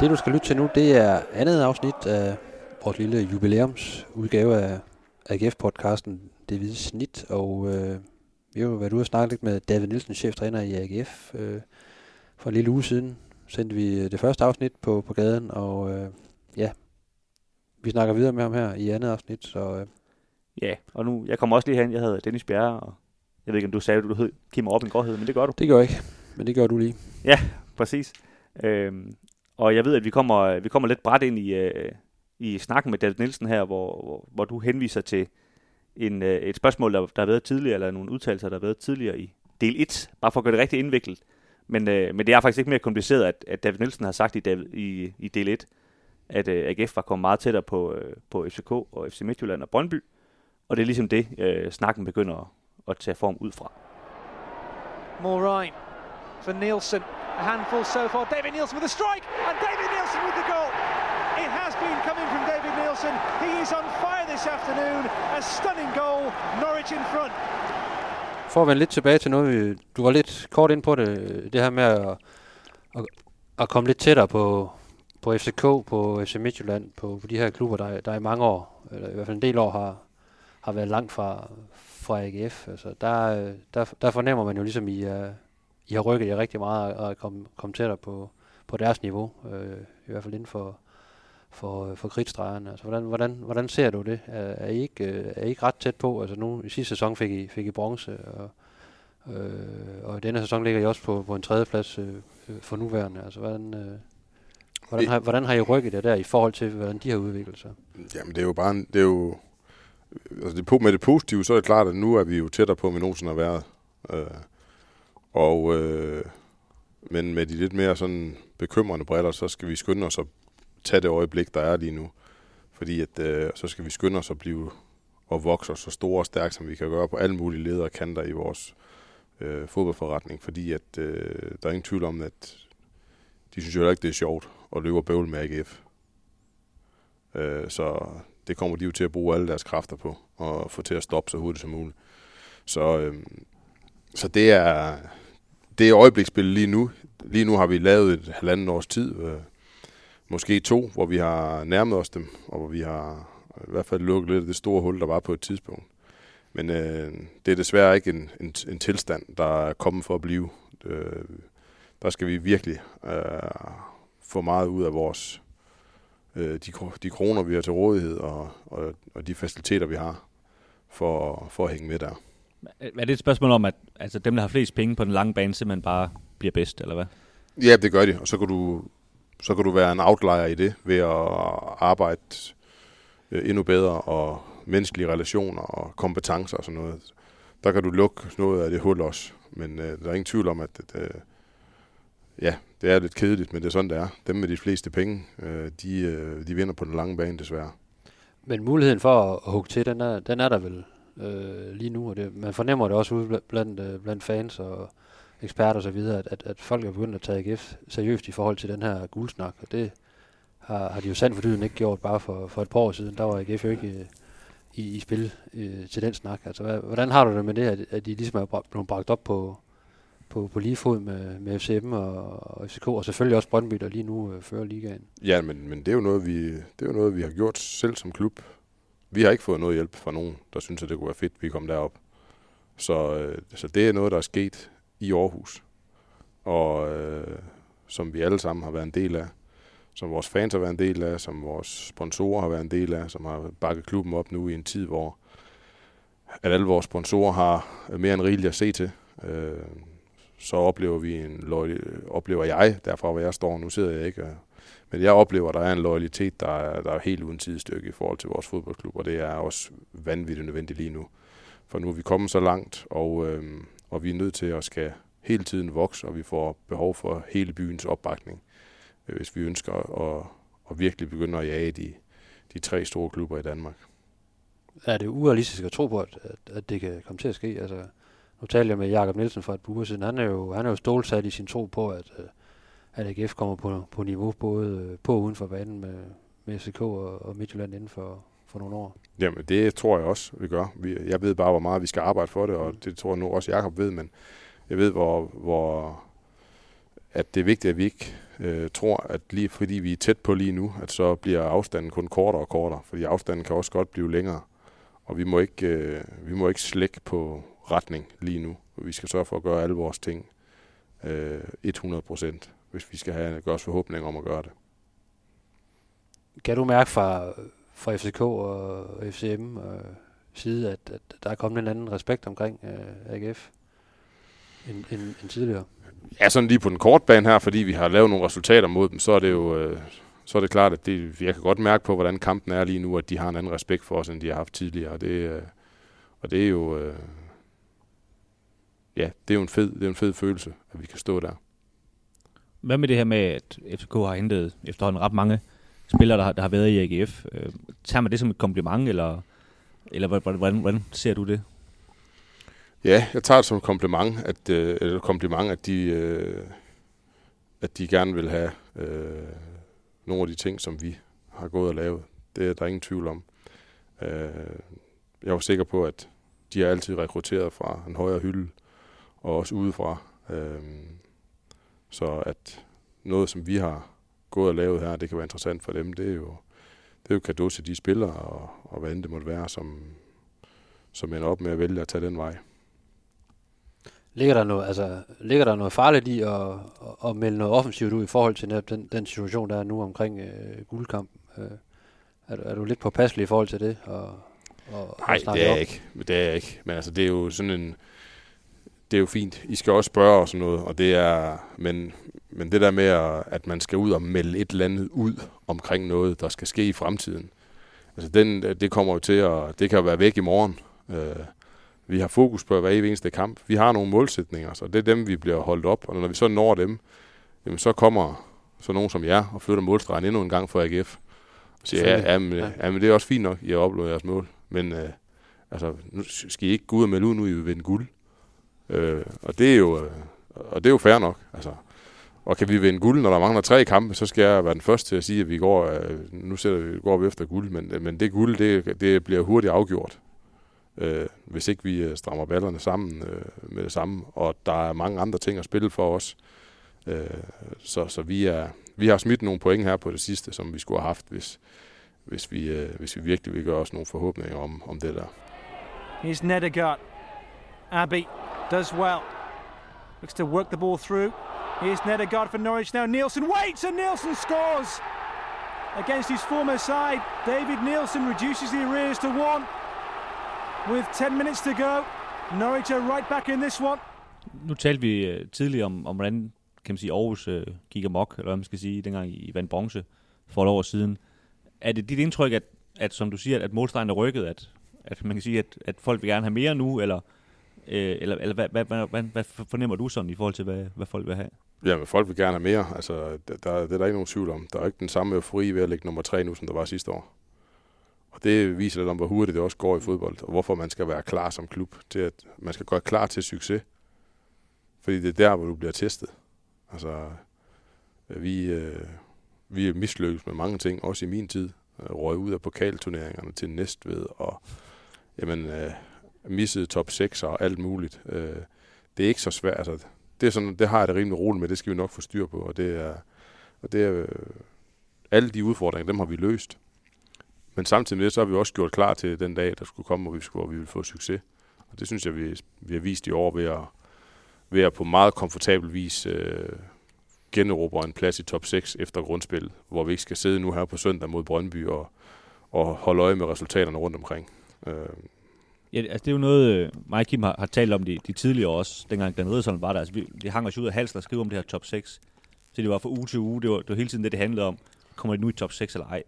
Det du skal lytte til nu, det er andet afsnit af vores lille jubilæumsudgave af AGF-podcasten Det Hvide Snit, og øh, vi har jo været ude og snakke lidt med David Nielsen, cheftræner i AGF. Øh, for en lille uge siden sendte vi det første afsnit på, på gaden, og øh, ja, vi snakker videre med ham her i andet afsnit, så... Øh. Ja, og nu, jeg kommer også lige hen, jeg hedder Dennis Bjerre, og jeg ved ikke, om du sagde, at du hed Kim Robin Gårdhed, men det gør du. Det gør jeg ikke, men det gør du lige. Ja, præcis. Øhm, og jeg ved, at vi kommer, vi kommer lidt bræt ind i, øh, i snakken med David Nielsen her, hvor, hvor, hvor du henviser til en, øh, et spørgsmål, der, der har været tidligere, eller nogle udtalelser, der har været tidligere i del 1, bare for at gøre det rigtig indviklet. Men, øh, men det er faktisk ikke mere kompliceret, at, at David Nielsen har sagt i, David, i, i del 1, at øh, AGF var kommet meget tættere på, øh, på FCK og FC Midtjylland og Brøndby. Og det er ligesom det, øh, snakken begynder at, at tage form ud fra. Morine for Nielsen. A handful so far. David Nielsen with a strike, and David Nielsen with the goal. It has been coming from David Nielsen. He is on fire this afternoon. A stunning goal. Norwich in front. For at vende lidt tilbage til noget, du var lidt kort ind på det, det her med at, at, at komme lidt tættere på, på FCK, på FC Midtjylland, på, på de her klubber, der, der i mange år, eller i hvert fald en del år, har, har været langt fra, fra AGF. Altså, der, der, der fornemmer man jo ligesom, I, uh, i har rykket jer rigtig meget og komme kom tættere på, på deres niveau, øh, i hvert fald inden for, for, for kridtstregerne. Altså, hvordan, hvordan, hvordan ser du det? Er, er, I ikke, øh, er I ikke ret tæt på? Altså, nu, i sidste sæson fik I, fik I bronze, og, øh, og i denne sæson ligger I også på, på en tredjeplads øh, for nuværende. Altså, hvordan, øh, hvordan, har, hvordan har I rykket det der i forhold til, hvordan de har udviklet sig? Jamen, det er jo bare... Det er jo, altså det, med det positive, så er det klart, at nu er vi jo tættere på, end vi nogensinde har været. Øh, og, øh, men med de lidt mere sådan bekymrende briller, så skal vi skynde os at tage det øjeblik, der er lige nu. Fordi at, øh, så skal vi skynde os at blive og vokse så store og stærke, som vi kan gøre på alle mulige ledere og kanter i vores øh, fodboldforretning. Fordi at, øh, der er ingen tvivl om, at de synes jo ikke, det er sjovt at løbe og bøvle med AGF. Øh, så det kommer de jo til at bruge alle deres kræfter på, og få til at stoppe så hurtigt som muligt. Så, øh, så det er det er lige nu. Lige nu har vi lavet et halvanden års tid, øh, måske to, hvor vi har nærmet os dem, og hvor vi har øh, i hvert fald lukket lidt af det store hul, der var på et tidspunkt. Men øh, det er desværre ikke en, en, en tilstand, der er kommet for at blive. Øh, der skal vi virkelig øh, få meget ud af vores øh, de, de kroner, vi har til rådighed, og, og, og de faciliteter, vi har, for, for at hænge med der. Er det et spørgsmål om, at altså, dem, der har flest penge på den lange bane, simpelthen bare bliver bedst, eller hvad? Ja, det gør de, og så kan du, så kan du være en outlier i det, ved at arbejde øh, endnu bedre, og menneskelige relationer og kompetencer og sådan noget. Der kan du lukke noget af det hul også, men øh, der er ingen tvivl om, at, at øh, ja, det er lidt kedeligt, men det er sådan, det er. Dem med de fleste penge, øh, de, øh, de vinder på den lange bane, desværre. Men muligheden for at hugge til, den er, den er der vel øh, lige nu, og det, man fornemmer det også ude blandt, øh, blandt fans og eksperter og så videre, at, at, at folk er begyndt at tage AGF seriøst i forhold til den her guldsnak, og det har, har de jo sandt for dyden ikke gjort bare for, for et par år siden. Der var AGF jo ikke øh, i, i spil øh, til den snak. Altså, hvad, hvordan har du det med det, at, at de ligesom er blevet bragt op på, på, på lige fod med, med FCM og, og FCK, og selvfølgelig også Brøndby, der lige nu øh, fører ligaen. Ja, men, men det, er jo noget, vi, det er jo noget, vi har gjort selv som klub. Vi har ikke fået noget hjælp fra nogen, der synes, at det kunne være fedt, at vi kom derop. Så, øh, så det er noget, der er sket i Aarhus, og øh, som vi alle sammen har været en del af. Som vores fans har været en del af, som vores sponsorer har været en del af, som har bakket klubben op nu i en tid, hvor at alle vores sponsorer har mere end rigeligt at se til. Øh, så oplever vi en oplever jeg, derfra hvor jeg står, nu sidder jeg ikke, men jeg oplever, at der er en loyalitet, der er, der er helt uden tidsstykke i forhold til vores fodboldklub, og det er også vanvittigt nødvendigt lige nu. For nu er vi kommet så langt, og, øh, og vi er nødt til at skal hele tiden vokse, og vi får behov for hele byens opbakning, øh, hvis vi ønsker at, at virkelig begynde at jage de, de tre store klubber i Danmark. Er det urealistisk at tro på, at, at, det kan komme til at ske? Altså, nu talte jeg med Jakob Nielsen for et par uger siden. Han er jo, han er jo stålsat i sin tro på, at, øh, at AGF kommer på, på niveau både øh, på og uden for banen med, med FCK og, og Midtjylland inden for, for nogle år. Jamen, det tror jeg også, vi gør. Vi, jeg ved bare, hvor meget vi skal arbejde for det, og det tror jeg nu også, Jakob ved, men jeg ved, hvor, hvor at det er vigtigt, at vi ikke øh, tror, at lige fordi vi er tæt på lige nu, at så bliver afstanden kun kortere og kortere, fordi afstanden kan også godt blive længere. Og vi må ikke, øh, vi må ikke slække på retning lige nu. Vi skal sørge for at gøre alle vores ting øh, 100 procent, hvis vi skal have gøre os forhåbning om at gøre det. Kan du mærke fra, fra FCK og FCM øh, side, at, at der er kommet en anden respekt omkring øh, AGF end, end, end tidligere? Ja, sådan lige på den korte bane her, fordi vi har lavet nogle resultater mod dem, så er det jo øh, så er det klart, at det, jeg kan godt mærke på, hvordan kampen er lige nu, at de har en anden respekt for os, end de har haft tidligere. Og det, øh, og det er jo... Øh, ja, det er jo en fed, det er en fed følelse, at vi kan stå der. Hvad med det her med, at FCK har hentet efterhånden ret mange spillere, der har, der har været i AGF? Øh, tager man det som et kompliment, eller, eller hvordan, hvordan, hvordan ser du det? Ja, jeg tager det som et kompliment, at, øh, eller et kompliment, at de, øh, at de gerne vil have øh, nogle af de ting, som vi har gået og lavet. Det er der ingen tvivl om. Øh, jeg var sikker på, at de er altid rekrutteret fra en højere hylde, og også udefra. Øh, så at noget, som vi har gået og lavet her, det kan være interessant for dem, det er jo, det er jo kado til de spillere, og, og hvad end det måtte være, som, som ender op med at vælge at tage den vej. Ligger der noget, altså, ligger der noget farligt i at, at, melde noget offensivt ud i forhold til den, den situation, der er nu omkring øh, guldkampen? Øh, er, er du lidt påpasselig i forhold til det? Og, og, Nej, og det er jeg ikke. Det er jeg ikke. Men altså, det er jo sådan en... Det er jo fint. I skal også spørge og sådan noget, og det er... Men, men det der med, at man skal ud og melde et eller andet ud omkring noget, der skal ske i fremtiden, altså den, det kommer jo til at... Det kan være væk i morgen. Øh, vi har fokus på hver eneste kamp. Vi har nogle målsætninger, så det er dem, vi bliver holdt op. Og når vi så når dem, jamen så kommer så nogen som jer og flytter målstregen endnu en gang for AGF. Og siger, ja, jamen, ja. jamen, det er også fint nok, I har opnået jeres mål. Men øh, altså, nu skal I ikke gå ud og melde ud, nu I vil vinde guld. Øh, og det er jo, øh, og det er jo fair nok. Altså, og kan vi vinde guld, når der mangler tre kampe, så skal jeg være den første til at sige, at vi går, øh, nu sætter vi, går vi efter guld. Men, men det guld, det, det bliver hurtigt afgjort øh, hvis ikke vi øh, strammer ballerne sammen øh, med det samme. Og der er mange andre ting at spille for os. Øh, så så vi, er, vi har smidt nogle point her på det sidste, som vi skulle have haft, hvis, hvis, vi, øh, hvis vi virkelig vil gøre os nogle forhåbninger om, om det der. He's Nedegaard. Abbey does well. Looks to work the ball through. Here's Nedegaard for Norwich now. Nielsen waits and Nielsen scores! Against his former side, David Nielsen reduces the arrears to one with 10 minutes to go. Norwich are right back in this one. Nu talte vi uh, tidligere om, om, hvordan kan man sige, Aarhus uh, gik amok, eller hvad man skal sige, dengang i vandt bronze for et år siden. Er det dit indtryk, at, at som du siger, at målstregen er rykket, at, at man kan sige, at, at folk vil gerne have mere nu, eller, øh, eller, eller hvad, hvad, hvad, hvad, hvad fornemmer du sådan i forhold til, hvad, hvad folk vil have? Ja, men folk vil gerne have mere. Altså, der, der, det er der ikke nogen tvivl om. Der er ikke den samme eufori ved at lægge nummer tre nu, som der var sidste år. Og det viser lidt om, hvor hurtigt det også går i fodbold, og hvorfor man skal være klar som klub til, at man skal gøre klar til succes. Fordi det er der, hvor du bliver testet. Altså, øh, vi, øh, vi er med mange ting, også i min tid. Øh, røg ud af pokalturneringerne til Næstved, og jamen, øh, missede top 6 og alt muligt. Øh, det er ikke så svært. Altså, det, er sådan, det har jeg det rimelig roligt med, det skal vi nok få styr på. Og det er, og det er øh, alle de udfordringer, dem har vi løst. Men samtidig med det, så har vi også gjort klar til den dag, der skulle komme, hvor vi, skulle, hvor vi ville få succes. Og det synes jeg, vi, vi har vist i år ved at, ved at på meget komfortabel vis øh, generobre en plads i top 6 efter grundspil, hvor vi ikke skal sidde nu her på søndag mod Brøndby og, og holde øje med resultaterne rundt omkring. Øh. Ja, altså det er jo noget, øh, mig og Kim har, har talt om de, de tidligere også, dengang Dan Riddersholm var der. Altså, vi, det hang os ud af halsen og skrev om det her top 6. Så det var fra uge til uge, det var, det var hele tiden det, det handlede om. Kommer det nu i top 6 eller ej?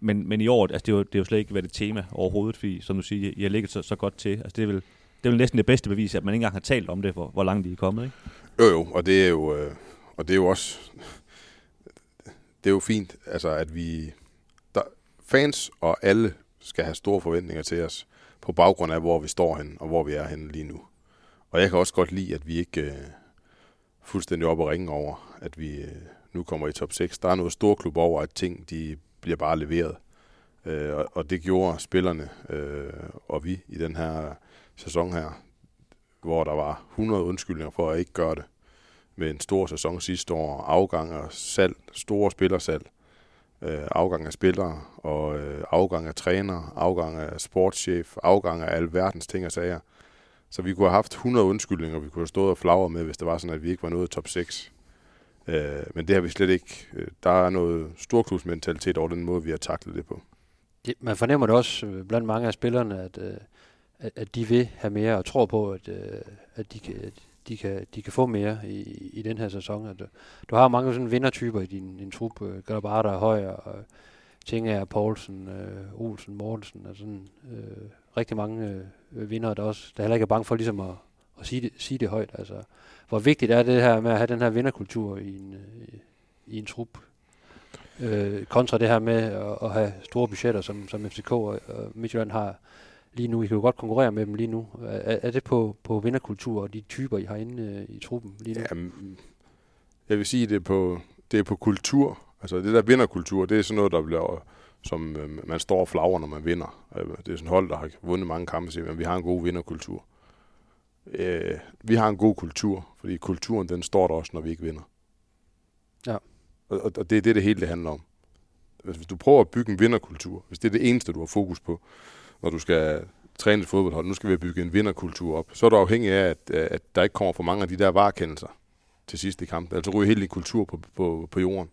Men, men i år, altså, det, er jo, det er jo slet ikke været et tema overhovedet, fordi som du siger, I har ligget så, så godt til. Altså, det er vel det er vel næsten det bedste bevis, at man ikke engang har talt om det, hvor, hvor langt de er kommet, ikke? Jo, jo, og det er jo, øh, og det er jo også, det er jo fint, altså at vi, der, fans og alle skal have store forventninger til os, på baggrund af, hvor vi står hen og hvor vi er henne lige nu. Og jeg kan også godt lide, at vi ikke øh, fuldstændig op og ringe over, at vi øh, nu kommer i top 6. Der er noget storklub over, at ting de bliver bare leveret. Øh, og, og det gjorde spillerne øh, og vi i den her sæson her, hvor der var 100 undskyldninger for at ikke gøre det. med en stor sæson sidste år, afgang og salg, store spillersalg, øh, afgang af spillere, og øh, afgang af træner, afgang af sportschef, afgang af alverdens ting og sager. Så vi kunne have haft 100 undskyldninger, vi kunne have stået og flagret med, hvis det var sådan, at vi ikke var nået top 6. Øh, men det har vi slet ikke. Øh, der er noget storklubsmentalitet over den måde, vi har taklet det på. Det, man fornemmer det også øh, blandt mange af spillerne, at, øh, at, at de vil have mere og tror på, at, øh, at de kan, de kan, de kan få mere i, i den her sæson. At, du har mange sådan vindertyper i din, din trup. Øh, Galabata, Højer, og øh, Tinger, Poulsen, øh, Olsen, Mortensen. Altså sådan, øh, rigtig mange øh, vinder, der også der heller ikke er bange for ligesom at, at sige, det, sige det højt. Altså, hvor vigtigt er det her med at have den her vinderkultur i en, i, i en trup? Øh, kontra det her med at, at have store budgetter, som, som FCK og, og Midtjylland har lige nu. I kan jo godt konkurrere med dem lige nu. Er, er det på, på vinderkultur og de typer, I har inde øh, i truppen lige nu? Jamen, jeg vil sige, det er på, det er på kultur. Altså det der vinderkultur, det er sådan noget, der bliver, som øh, man står og flagrer, når man vinder. Øh, det er sådan hold, der har vundet mange kampe, siger, men vi har en god vinderkultur. Øh, vi har en god kultur, fordi kulturen, den står der også, når vi ikke vinder. Ja. Og, og det er det, det hele det handler om. Hvis du prøver at bygge en vinderkultur, hvis det er det eneste, du har fokus på, når du skal træne et fodboldhold, nu skal vi bygge en vinderkultur op, så er du afhængig af, at, øh, at der ikke kommer for mange af de der varekendelser til sidst i kampen. Altså ryger hele din kultur på, på, på jorden.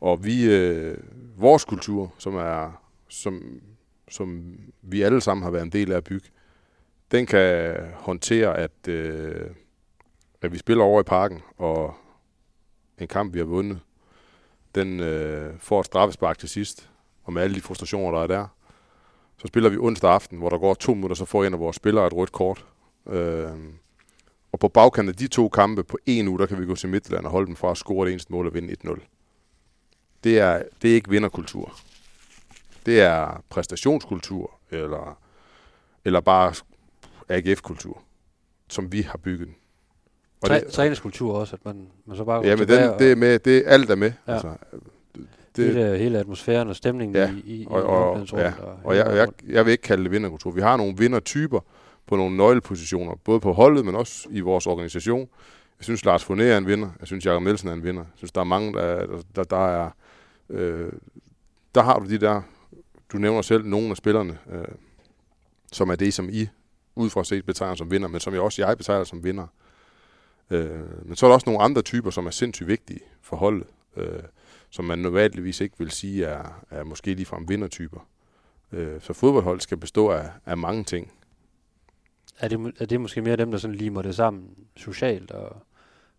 Og vi, øh, vores kultur, som er, som, som vi alle sammen har været en del af at bygge, den kan håndtere, at, øh, at vi spiller over i parken, og en kamp, vi har vundet, den øh, får et straffespark til sidst, og med alle de frustrationer, der er der. Så spiller vi onsdag aften, hvor der går to minutter, så får en af vores spillere et rødt kort. Øh, og på bagkanten af de to kampe på en uge, der kan vi gå til Midtland og holde dem fra at score det eneste mål og vinde 1-0. Det er, det er ikke vinderkultur. Det er præstationskultur, eller, eller bare AGF-kultur, som vi har bygget. Og Træ, det, træningskultur også, at man, man så bare Ja, men den, det er med, det, alt er med. Ja. Altså, det, hele, hele atmosfæren og stemningen ja, i, i, og, og, og, ja, og, og jeg, jeg, jeg vil ikke kalde det vinderkultur. Vi har nogle vindertyper på nogle nøglepositioner, både på holdet, men også i vores organisation. Jeg synes, Lars Foné er en vinder. Jeg synes, Jakob Nielsen er en vinder. Jeg synes, der er mange, der, der, der er... Øh, der har du de der... Du nævner selv nogle af spillerne, øh, som er det, som I udefra set betegner som vinder, men som jeg også jeg betegner som vinder. Øh, men så er der også nogle andre typer, som er sindssygt vigtige for holdet, øh, som man normalvis ikke vil sige er, er måske ligefrem vindertyper. Øh, så fodboldhold skal bestå af, af mange ting. Er det, er det måske mere dem, der sådan limer det sammen socialt og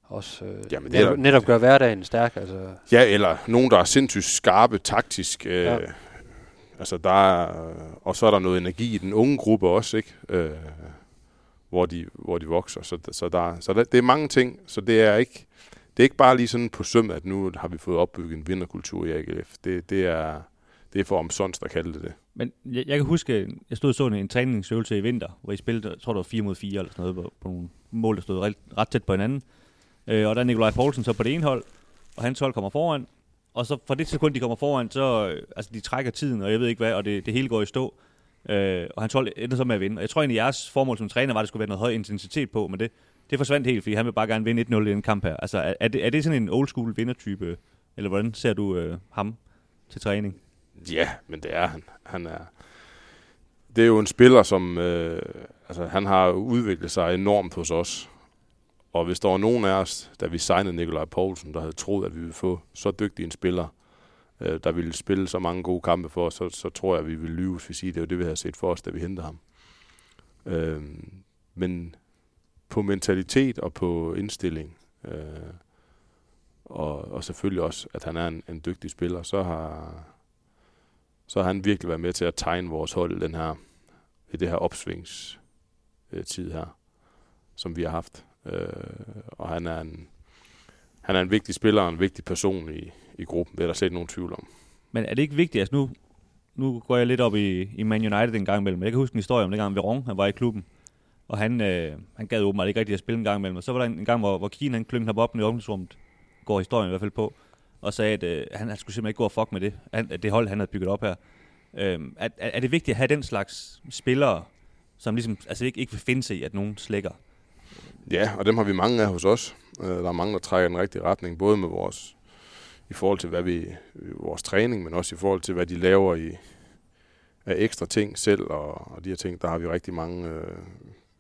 også øh, Jamen, netop, netop gør hverdagen stærk? Altså. Ja, eller nogen, der er sindssygt skarpe taktisk. Øh, ja. Altså der er, og så er der noget energi i den unge gruppe også, ikke? Øh, hvor, de, hvor de vokser. Så, så, der, så der, det er mange ting, så det er ikke det er ikke bare lige sådan på søm, at nu har vi fået opbygget en vinderkultur i AGF. Det, det, er, det er for omsonst at kalde det det. Men jeg, jeg kan huske, jeg stod og så en, en træningsøvelse i vinter, hvor I spillede, jeg tror det var 4 mod 4 eller sådan noget, på, på nogle mål, der stod ret, ret tæt på hinanden. Øh, og der er Nikolaj Poulsen så på det ene hold, og hans hold kommer foran. Og så fra det sekund, de kommer foran, så øh, altså, de trækker tiden, og jeg ved ikke hvad, og det, det hele går i stå. Øh, og hans hold ender så med at vinde. Og jeg tror egentlig, jeres formål som træner var, at det skulle være noget høj intensitet på, men det, det forsvandt helt, fordi han vil bare gerne vinde 1-0 i den kamp her. Altså, er, er, det, er det sådan en old school vindertype, eller hvordan ser du øh, ham til træning? Ja, men det er han. Han er, det er jo en spiller, som øh, altså, han har udviklet sig enormt hos os. Og hvis der var nogen af os, da vi signede Nikolaj Poulsen, der havde troet, at vi ville få så dygtig en spiller, øh, der ville spille så mange gode kampe for os, så, så tror jeg, at vi ville lyve, hvis vi siger, det var det, vi havde set for os, da vi hentede ham. Øh, men på mentalitet og på indstilling, øh, og, og selvfølgelig også, at han er en, en dygtig spiller, så har, så har han virkelig været med til at tegne vores hold den her, i det her opsvingstid øh, her, som vi har haft. Øh, og han er en, han er en vigtig spiller og en vigtig person i, i gruppen. Det er der slet nogen tvivl om. Men er det ikke vigtigt? Altså nu, nu går jeg lidt op i, i Man United en gang imellem. Jeg kan huske en historie om den gang Veron, han var i klubben. Og han, øh, han gad åbenbart ikke rigtig at spille en gang imellem. Og så var der en, en gang, hvor, hvor Keane han klyngte ham op i omklædningsrummet, går historien i hvert fald på, og sagde, at øh, han, han skulle simpelthen ikke gå og fuck med det, han, øh, det hold, han havde bygget op her. Øh, er, er, det vigtigt at have den slags spillere, som ligesom, altså ikke, ikke vil finde sig i, at nogen slækker? Ja, og dem har vi mange af hos os. Øh, der er mange, der trækker i den rigtige retning, både med vores, i forhold til hvad vi, vores træning, men også i forhold til, hvad de laver i, af ekstra ting selv, og, og de her ting, der har vi rigtig mange, øh,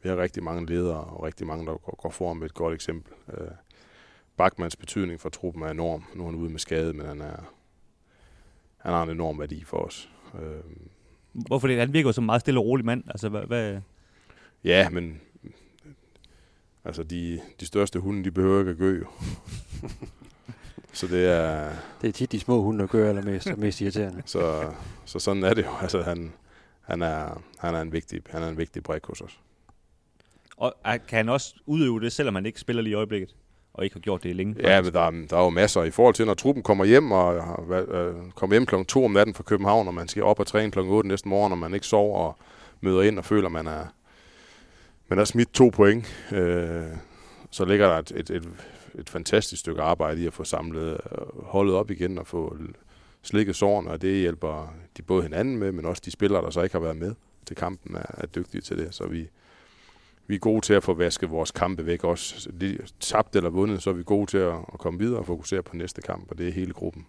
vi har rigtig mange ledere, og rigtig mange, der går, går foran med et godt eksempel. Øh, Bachmanns betydning for truppen er enorm. Nu er han ude med skade, men han, er, han har en enorm værdi for os. Øh, Hvorfor det? Han virker jo som en meget stille og rolig mand. Altså, hvad, hvad? Ja, men altså de, de største hunde, de behøver ikke at gø, jo. så det er... Det er tit de små hunde, der gør allermest og mest irriterende. Så, så sådan er det jo. Altså, han, han, er, han, er en vigtig, han er en vigtig brik hos os. Og er- kan han også udøve det, selvom han ikke spiller lige i øjeblikket? Og ikke har gjort det længe? Ja, men der, er- der er jo masser i forhold til, når truppen kommer hjem og øh, kommer hjem klokken 2 om natten fra København, og man skal op og træne klokken 8 næste morgen, og man ikke sover og møder ind og føler, man er, man er smidt to point. Øh, så ligger der et, et, et, et fantastisk stykke arbejde i at få samlet øh, holdet op igen og få slikket sårene, og det hjælper de både hinanden med, men også de spillere, der så ikke har været med til kampen, er, er dygtige til det. Så vi, vi er gode til at få vasket vores kampe væk også. Lige Tabt eller vundet, så er vi gode til at, at komme videre og fokusere på næste kamp, og det er hele gruppen.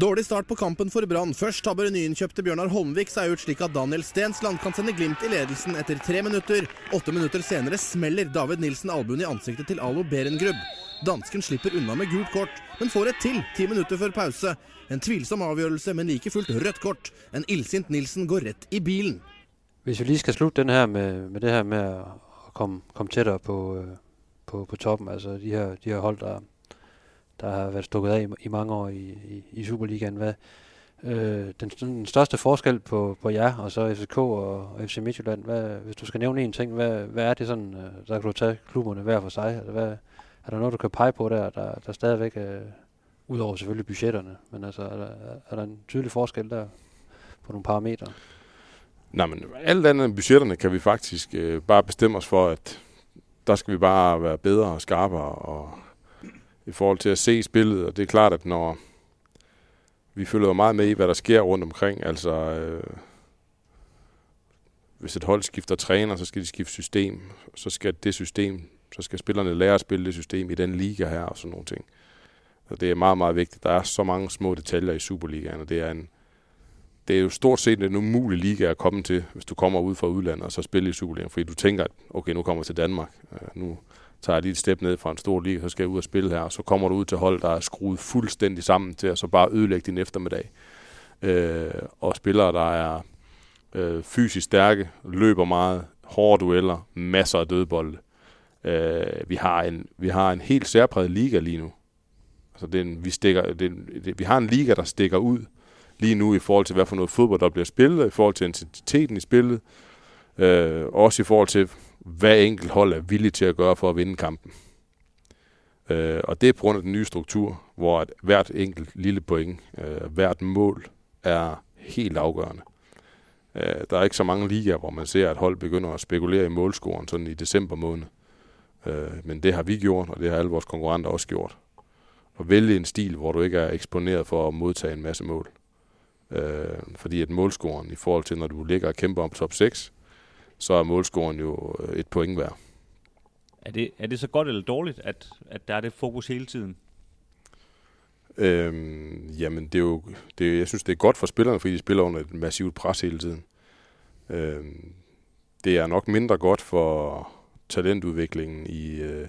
Dårlig start på kampen for Brann. Først tabber nyinnkjøpte Bjørnar Holmvik seg ut slik at Daniel Stensland kan sende Glimt i ledelsen etter tre minutter. Åtte minutter senere smeller David Nilsen albuen i ansiktet til Alo Berengrub. Dansken slipper unna med gult kort, men får et til ti minutter før pause. En tvilsom avgjørelse, men like fullt rødt kort. En illsint Nilsen går rett i bilen. Hvis vi lige skal slutte den her med, med det her med at komme, komme tættere på, øh, på, på toppen, altså de her, de her hold, der, der har været stukket af i, i mange år i, i, i Superligaen. Hvad, øh, den, den største forskel på, på jer og så FCK og, og FC Midtjylland, hvad, hvis du skal nævne en ting, hvad, hvad er det sådan, øh, der kan du tage klubberne hver for sig? Altså, hvad, er der noget, du kan pege på der, der, der stadigvæk er, udover selvfølgelig budgetterne, men altså, er der, er der en tydelig forskel der på nogle parametre? Nej, men alt andet end budgetterne kan vi faktisk øh, bare bestemme os for, at der skal vi bare være bedre og skarpere og i forhold til at se spillet. Og det er klart, at når vi følger jo meget med i, hvad der sker rundt omkring, altså øh, hvis et hold skifter træner, så skal de skifte system. Så skal det system, så skal spillerne lære at spille det system i den liga her og sådan nogle ting. Og det er meget, meget vigtigt. Der er så mange små detaljer i Superligaen, og det er en, det er jo stort set en umulig liga at komme til, hvis du kommer ud fra udlandet og så spiller i Superligaen, fordi du tænker, at okay, nu kommer jeg til Danmark, øh, nu tager jeg lige et step ned fra en stor liga, så skal jeg ud og spille her, og så kommer du ud til hold, der er skruet fuldstændig sammen til at så bare ødelægge din eftermiddag. Øh, og spillere, der er øh, fysisk stærke, løber meget, hårde dueller, masser af dødbolde. Øh, vi, har en, vi har en helt særpræget liga lige nu. Altså det er en, vi, stikker, det er en, det, vi har en liga, der stikker ud lige nu i forhold til, hvad for noget fodbold, der bliver spillet, i forhold til intensiteten i spillet, øh, også i forhold til, hvad enkelt hold er villig til at gøre for at vinde kampen. Øh, og det er på grund af den nye struktur, hvor at hvert enkelt lille point, øh, hvert mål er helt afgørende. Øh, der er ikke så mange ligaer, hvor man ser, at hold begynder at spekulere i målscoren sådan i december måned. Øh, men det har vi gjort, og det har alle vores konkurrenter også gjort. Og vælge en stil, hvor du ikke er eksponeret for at modtage en masse mål. Øh, fordi at målscoren i forhold til, når du ligger og kæmper om top 6, så er målscoren jo øh, et point værd. Er det, er det så godt eller dårligt, at, at der er det fokus hele tiden? Øhm, jamen, det er jo, det, jeg synes, det er godt for spillerne, fordi de spiller under et massivt pres hele tiden. Øhm, det er nok mindre godt for talentudviklingen i, øh,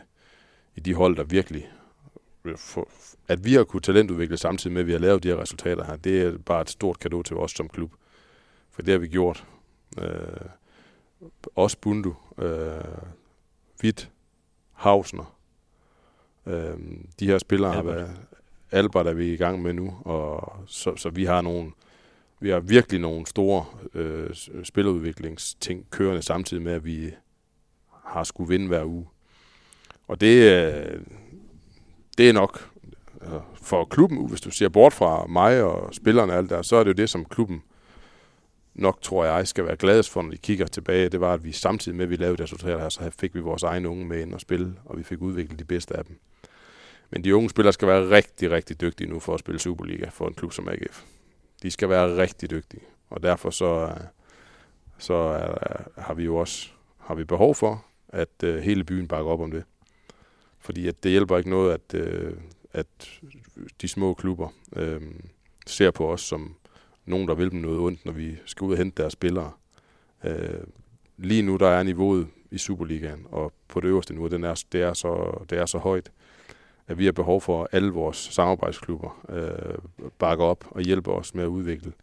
i de hold, der virkelig... For, at vi har kunnet talentudvikle samtidig med, at vi har lavet de her resultater her, det er bare et stort kado til os som klub. For det har vi gjort. Øh, også Bundu, øh, Witt, Hausner. Øh, de her spillere Albert. har været... Albert er vi i gang med nu, og så, så vi har nogle, vi har virkelig nogle store øh, s- spillerudviklingsting kørende samtidig med, at vi har skulle vinde hver uge. Og det, øh, det er nok altså, for klubben, hvis du ser bort fra mig og spillerne og alt der, så er det jo det, som klubben nok, tror jeg, skal være gladest for, når de kigger tilbage. Det var, at vi samtidig med, at vi lavede resultater her, så fik vi vores egne unge med ind og spille, og vi fik udviklet de bedste af dem. Men de unge spillere skal være rigtig, rigtig dygtige nu for at spille Superliga for en klub som AGF. De skal være rigtig dygtige, og derfor så, så er, har vi jo også har vi behov for, at øh, hele byen bakker op om det. Fordi at det hjælper ikke noget, at, øh, at de små klubber øh, ser på os som nogen, der vil dem noget ondt, når vi skal ud og hente deres spillere. Øh, lige nu der er niveauet i Superligaen, og på det øverste niveau, den er, det, er så, det er så højt, at vi har behov for, at alle vores samarbejdsklubber øh, bakker op og hjælper os med at udvikle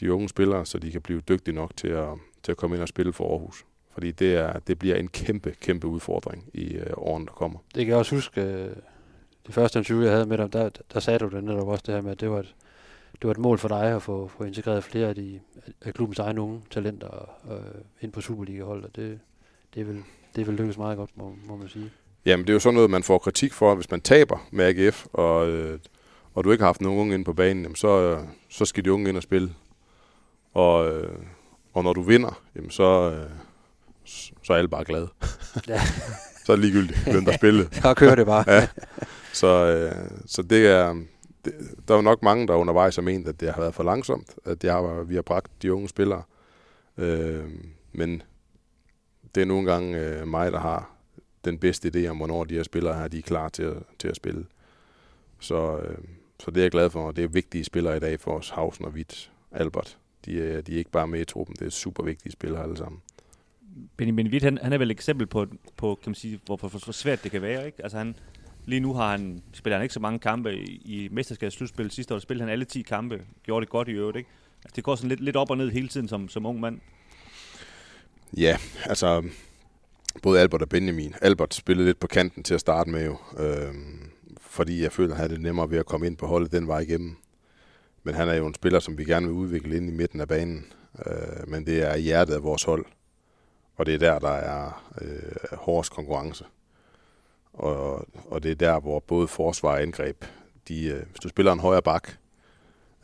de unge spillere, så de kan blive dygtige nok til at, til at komme ind og spille for Aarhus. Fordi det, er, det bliver en kæmpe, kæmpe udfordring i øh, årene, der kommer. Det kan jeg også huske, øh, de første interview, jeg havde med dem, der, der sagde du det netop også det her med, at det var et, det var et mål for dig at få, få integreret flere af, de, af klubbens egne unge talenter øh, ind på Superliga-holdet. Det, det, vil, det vil lykkes meget godt, må, må man sige. Jamen, det er jo sådan noget, man får kritik for, hvis man taber med AGF, og, øh, og du ikke har haft nogen unge ind på banen, jamen, så, øh, så skal de unge ind og spille. Og, øh, og når du vinder, jamen, så, øh, så er alle bare glade. Ja. så er det ligegyldigt, hvem der spiller. Så kører det bare. ja. Så, øh, så det er, det, der er jo nok mange, der undervejs har ment, at det har været for langsomt, at det har, vi har bragt de unge spillere. Øh, men det er nogle gange øh, mig, der har den bedste idé om, hvornår de her spillere her, de er klar til at, til at spille. Så, øh, så det er jeg glad for, og det er vigtige spillere i dag for os, Hausen og Witt, Albert. De er, de er ikke bare med i truppen, det er super vigtige spillere alle sammen. Benny Witt, han, han er vel et eksempel på, på kan man sige, hvor, hvor, hvor svært det kan være. Ikke? Altså han, lige nu har han, spiller han ikke så mange kampe i, i mesterskabsslutspil. Sidste år spillede han alle 10 kampe, gjorde det godt i øvrigt. Ikke? Altså, det går sådan lidt, lidt op og ned hele tiden som, som ung mand. Ja, altså både Albert og Benjamin. Albert spillede lidt på kanten til at starte med jo, øh, fordi jeg føler, at han havde det nemmere ved at komme ind på holdet den vej igennem. Men han er jo en spiller, som vi gerne vil udvikle ind i midten af banen. Øh, men det er hjertet af vores hold. Og det er der, der er øh, hårdest konkurrence. Og, og det er der, hvor både forsvar og angreb, de, øh, hvis du spiller en højre bak,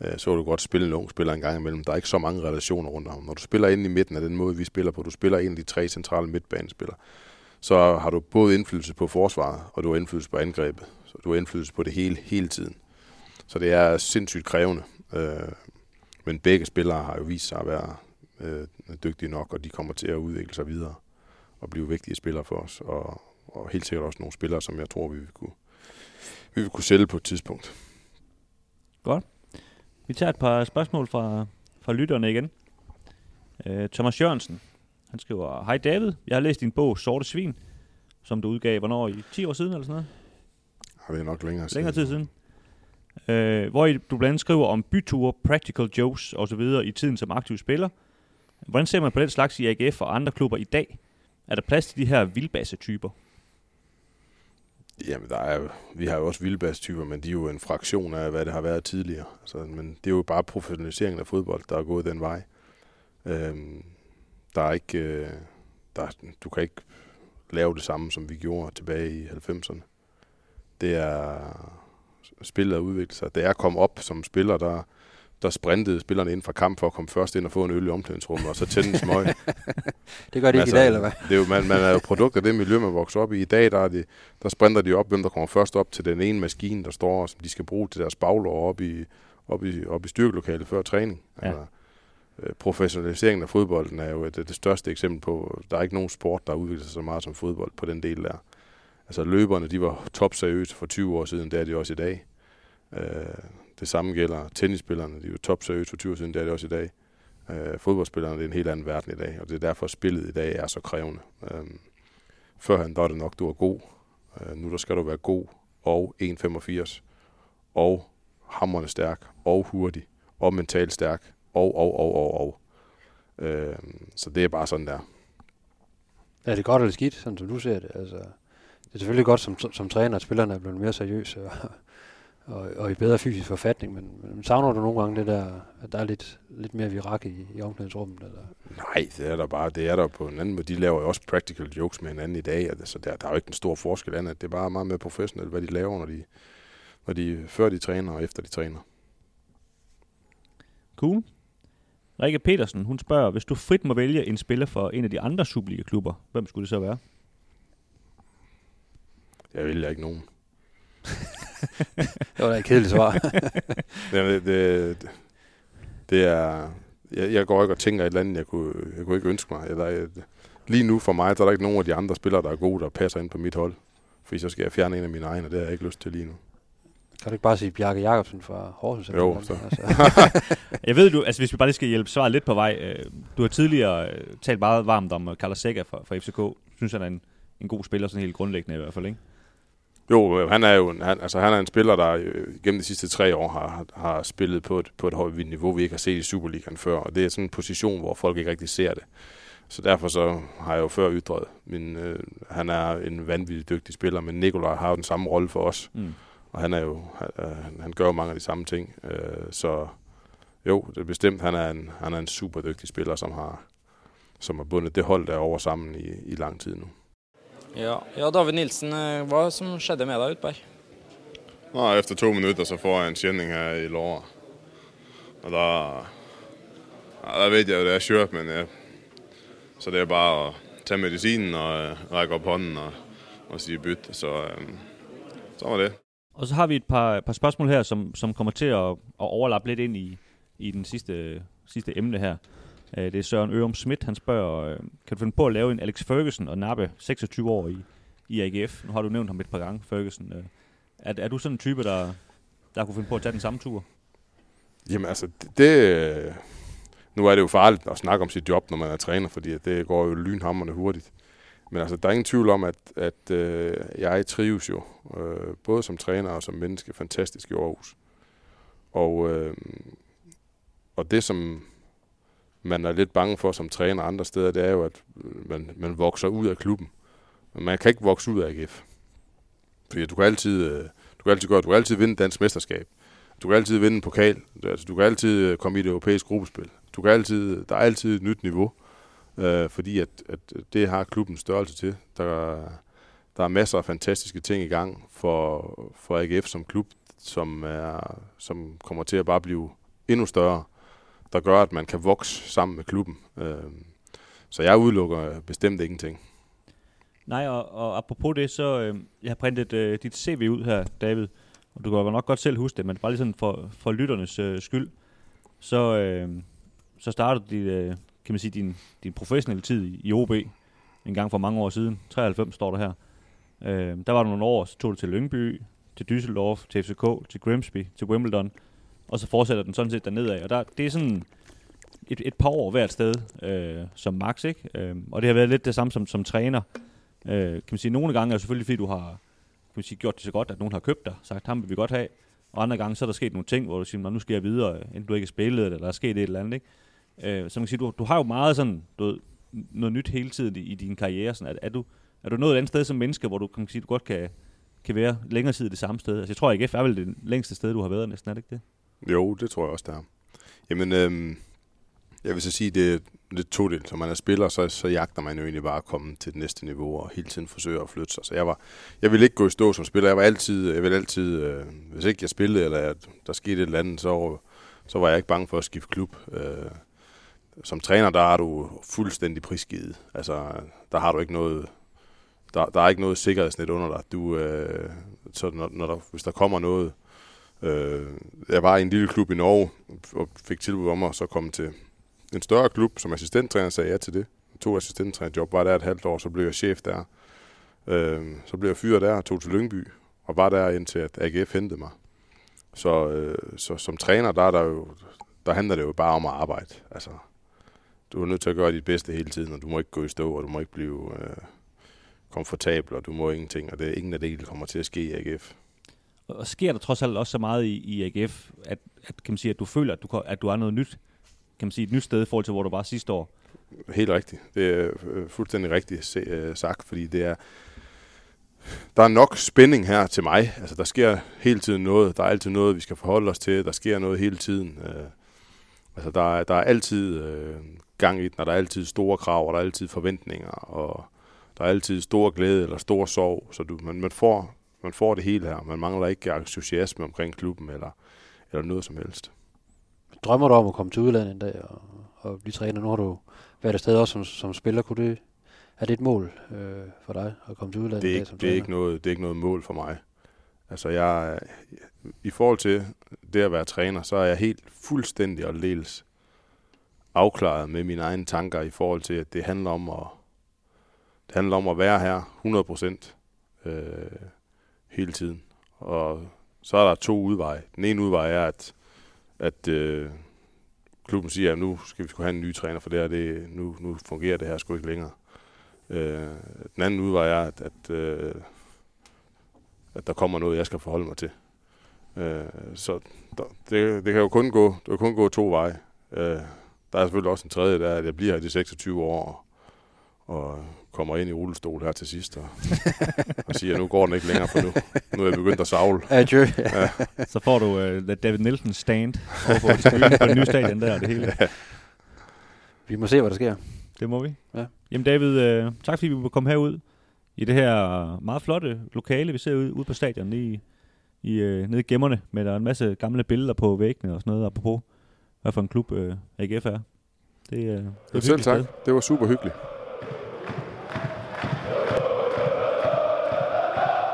øh, så vil du godt spille en ung spiller en gang imellem. Der er ikke så mange relationer rundt om. Når du spiller ind i midten af den måde, vi spiller på, du spiller en af de tre centrale midtbanespillere, så har du både indflydelse på forsvaret, og du har indflydelse på angrebet. Så du har indflydelse på det hele, hele tiden. Så det er sindssygt krævende. Øh, men begge spillere har jo vist sig at være øh, dygtige nok, og de kommer til at udvikle sig videre og blive vigtige spillere for os. Og, og helt sikkert også nogle spillere, som jeg tror, vi vil kunne, vi vil kunne sælge på et tidspunkt. Godt. Vi tager et par spørgsmål fra, fra lytterne igen. Uh, Thomas Jørgensen, han skriver, Hej David, jeg har læst din bog Sorte Svin, som du udgav, hvornår, i 10 år siden eller sådan noget? Har det nok længere, længere tid siden. Uh, hvor I, du blandt andet skriver om byture, practical jokes osv. i tiden som aktiv spiller. Hvordan ser man på den slags i AGF og andre klubber i dag? Er der plads til de her vildbasse-typer? Jamen, der er, vi har jo også vildbass-typer, men de er jo en fraktion af, hvad det har været tidligere. Altså, men det er jo bare professionaliseringen af fodbold, der er gået den vej. Øhm, der er ikke, øh, der, du kan ikke lave det samme, som vi gjorde tilbage i 90'erne. Det er spillet at udvikle sig. Det er at komme op som spiller, der, der sprintede spillerne ind fra kamp for at komme først ind og få en øl i omklædningsrummet, og så tænde en smøg. det gør de altså, ikke i dag, eller hvad? Det er jo, man, man er jo produkt af det miljø, man vokser op i. I dag, der, er de, der sprinter de op, hvem der kommer først op til den ene maskine, der står, som de skal bruge til deres baglår op i, op i, op i styrkelokalet før træning. Ja. Altså, professionaliseringen af fodbolden er jo det, det største eksempel på, der er ikke nogen sport, der udvikler sig så meget som fodbold på den del der. Altså løberne, de var topseriøse for 20 år siden, det er de også i dag. Øh, det samme gælder tennisspillerne, de er jo topseriøse for 20 år siden, det er det også i dag. Øh, fodboldspillerne, det er en helt anden verden i dag, og det er derfor, spillet i dag er så krævende. Øh, førhen, der var det nok, du er god. Øh, nu der skal du være god og 1,85 og hammerne stærk og hurtig og mentalt stærk og, og, og, og, og. Øh, så det er bare sådan der. Er det godt eller skidt, sådan som du ser det? Altså, det er selvfølgelig godt som, som, som træner, at spillerne er blevet mere seriøse og, og, og i bedre fysisk forfatning, men, men savner du nogle gange det der, at der er lidt, lidt mere virak i, i omklædningsrummet? Eller? Nej, det er der bare. Det er der på en anden måde. De laver jo også practical jokes med hinanden i dag, så der, der er jo ikke en stor forskel andet. Det er bare meget mere professionelt, hvad de laver, når de, når de, før de træner og efter de træner. Cool. Rikke Petersen, hun spørger, hvis du frit må vælge en spiller for en af de andre Superliga-klubber, hvem skulle det så være? Jeg vælger ikke nogen. det var da et kedeligt svar. det, det, det er... Jeg, jeg går ikke og tænker et eller andet, jeg kunne, jeg kunne ikke ønske mig. Eller, lige nu for mig, så er der ikke nogen af de andre spillere, der er gode, der passer ind på mit hold. fordi så skal jeg fjerne en af mine egne, og det har jeg ikke lyst til lige nu. Kan du ikke bare sige Bjarke Jacobsen fra Horsens? Jo, så. Altså. Jeg ved, du, altså hvis vi bare lige skal hjælpe svaret lidt på vej. Øh, du har tidligere øh, talt meget varmt om øh, Carlos Sækker fra, fra FCK. Synes han er en, en god spiller, sådan helt grundlæggende i hvert fald, ikke? Jo, øh, han er jo en, han, altså, han er en spiller, der øh, gennem de sidste tre år har, har, spillet på et, på et højt niveau, vi ikke har set i Superligaen før. Og det er sådan en position, hvor folk ikke rigtig ser det. Så derfor så har jeg jo før ytret, men øh, han er en vanvittig dygtig spiller, men Nikolaj har jo den samme rolle for os. Mm. Og han er jo, han, øh, han gør jo mange af de samme ting. Øh, så jo, det er bestemt, han er en, han er en super dygtig spiller, som har, som har bundet det hold derovre sammen i, i lang tid nu. Ja, ja David Nilsen, eh, hva som skjedde med deg, Utberg? Nå, efter to minutter, så får jeg en kjenning her i låret. Og der, ja, der ved jeg jo, det er skjørt, men jeg, så det er bare at tage medicinen og øh, række op hånden og, og sige byt. Så, øh, så var det. Og så har vi et par, par spørgsmål her, som, som kommer til at, at overlappe lidt ind i, i den sidste, sidste emne her. Øh, Det er Søren Ørum Schmidt, han spørger, øh, kan du finde på at lave en Alex Ferguson og nappe 26 år i, i AGF? Nu har du nævnt ham et par gange, Ferguson. Øh, Er, er du sådan en type, der, der kunne finde på at tage den samme tur? Jamen altså, det, det, øh, nu er det jo farligt at snakke om sit job, når man er træner, fordi at det går jo lynhammerne hurtigt. Men altså, der er ingen tvivl om, at, at øh, jeg trives jo, øh, både som træner og som menneske, fantastisk i Aarhus. Og, øh, og det, som man er lidt bange for som træner andre steder, det er jo, at øh, man, man vokser ud af klubben. Men man kan ikke vokse ud af AGF. Fordi du kan altid, øh, du kan altid gøre, du kan altid vinde dansk mesterskab. Du kan altid vinde en pokal. Altså, du kan altid øh, komme i det europæiske gruppespil. Du kan altid, der er altid et nyt niveau, øh, fordi at, at det har klubben størrelse til. Der, der er masser af fantastiske ting i gang for, for AGF som klub, som, er, som kommer til at bare blive endnu større, der gør, at man kan vokse sammen med klubben. Øh, så jeg udelukker bestemt ingenting. Nej, og, og apropos det, så øh, jeg har printet øh, dit CV ud her, David. Og du kan jo nok godt selv huske det, men bare lige sådan for, for lytternes øh, skyld. Så, øh, så startede dit, øh, kan man sige, din, din professionelle tid i, i OB en gang for mange år siden. 93 står der her. Øh, der var du nogle år, så tog du til Lyngby, til Düsseldorf, til FCK, til Grimsby, til Wimbledon. Og så fortsætter den sådan set dernedad. Og der, det er sådan et, et par år hvert sted øh, som max, ikke? Øh, og det har været lidt det samme som, som træner. Øh, kan man sige, nogle gange er det selvfølgelig, fordi du har kan man sige, gjort det så godt, at nogen har købt dig, sagt, ham vil vi godt have. Og andre gange, så er der sket nogle ting, hvor du siger, nu skal jeg videre, enten du ikke har spillet, eller der er sket et eller andet. Ikke? Øh, så man kan sige, du, du har jo meget sådan, du ved, noget nyt hele tiden i, i din karriere. Sådan, er, er, du, er du noget andet sted som menneske, hvor du kan sige, du godt kan, kan være længere tid det samme sted? Altså, jeg tror, at AGF er vel det længste sted, du har været næsten, er det ikke det? Jo, det tror jeg også, der er. Jamen, øhm, jeg vil så sige, det er lidt todelt, så man er spiller, så, så jagter man jo egentlig bare at komme til det næste niveau og hele tiden forsøge at flytte sig. Så jeg, var, jeg ville ikke gå i stå som spiller. Jeg var altid, jeg ville altid øh, hvis ikke jeg spillede, eller at der skete et eller andet, så, så var jeg ikke bange for at skifte klub. Øh, som træner, der er du fuldstændig prisgivet. Altså, der har du ikke noget, der, der er ikke noget sikkerhedsnet under dig. Du, øh, så når, når der, hvis der kommer noget, øh, jeg var i en lille klub i Norge, og fik tilbud om at så komme til en større klub som assistenttræner, sagde jeg til det. To assistenttrænerjob, var der et halvt år, så blev jeg chef der. Øh, så blev jeg fyret der og tog til Lyngby, og var der indtil at AGF hentede mig. Så, øh, så som træner, der, er der, jo, der handler det jo bare om at arbejde. Altså, du er nødt til at gøre dit bedste hele tiden, og du må ikke gå i stå, og du må ikke blive øh, komfortabel, og du må ingenting, og det er ingen af det, der kommer til at ske i AGF. Og sker der trods alt også så meget i, i AGF, at, at, kan man sige, at du føler, at du, at du er noget nyt? Kan man sige et nyt sted i forhold til, hvor du var sidste år? Helt rigtigt. Det er øh, fuldstændig rigtigt øh, se- øh, sagt, fordi det er, der er nok spænding her til mig. Altså, der sker hele tiden noget. Der er altid noget, vi skal forholde os til. Der sker noget hele tiden. Øh, altså, der er, der er altid øh, gang i den, og der er altid store krav, og der er altid forventninger, og der er altid stor glæde eller stor sorg. Så du, man, man, får, man får det hele her. Man mangler ikke entusiasme omkring klubben eller, eller noget som helst. Drømmer du om at komme til udlandet en dag og, og blive træner? Nu har du været afsted også som, som spiller. Kunne det, er det et mål øh, for dig at komme til udlandet det er, en dag som det, er træner? ikke noget, det er ikke noget mål for mig. Altså jeg, i forhold til det at være træner, så er jeg helt fuldstændig og dels afklaret med mine egne tanker i forhold til, at det handler om at, det handler om at være her 100 procent. øh, hele tiden. Og så er der to udveje. Den ene udvej er, at, at øh, klubben siger, at nu skal vi skulle have en ny træner, for det her, det, nu, nu fungerer det her sgu ikke længere. Øh, den anden udvej er, at, at, øh, at der kommer noget, jeg skal forholde mig til. Øh, så der, det, det kan jo kun gå, det kan kun gå to veje. Øh, der er selvfølgelig også en tredje, der er, at jeg bliver her de 26 år og, kommer ind i rullestol her til sidst og, og siger, at nu går den ikke længere, for nu, nu er jeg begyndt at savle. Adieu. Ja. Så får du uh, David Nielsen stand over på på den nye stadion der og det hele. Vi må se, hvad der sker. Det må vi. Ja. Jamen David, uh, tak fordi vi må komme herud i det her meget flotte lokale, vi ser ud, ude på stadion lige i, uh, nede i gemmerne, med der er en masse gamle billeder på væggene og sådan noget, apropos hvad for en klub uh, AGF er. Det, uh, det er et Selv tak. sted. Det var super hyggeligt.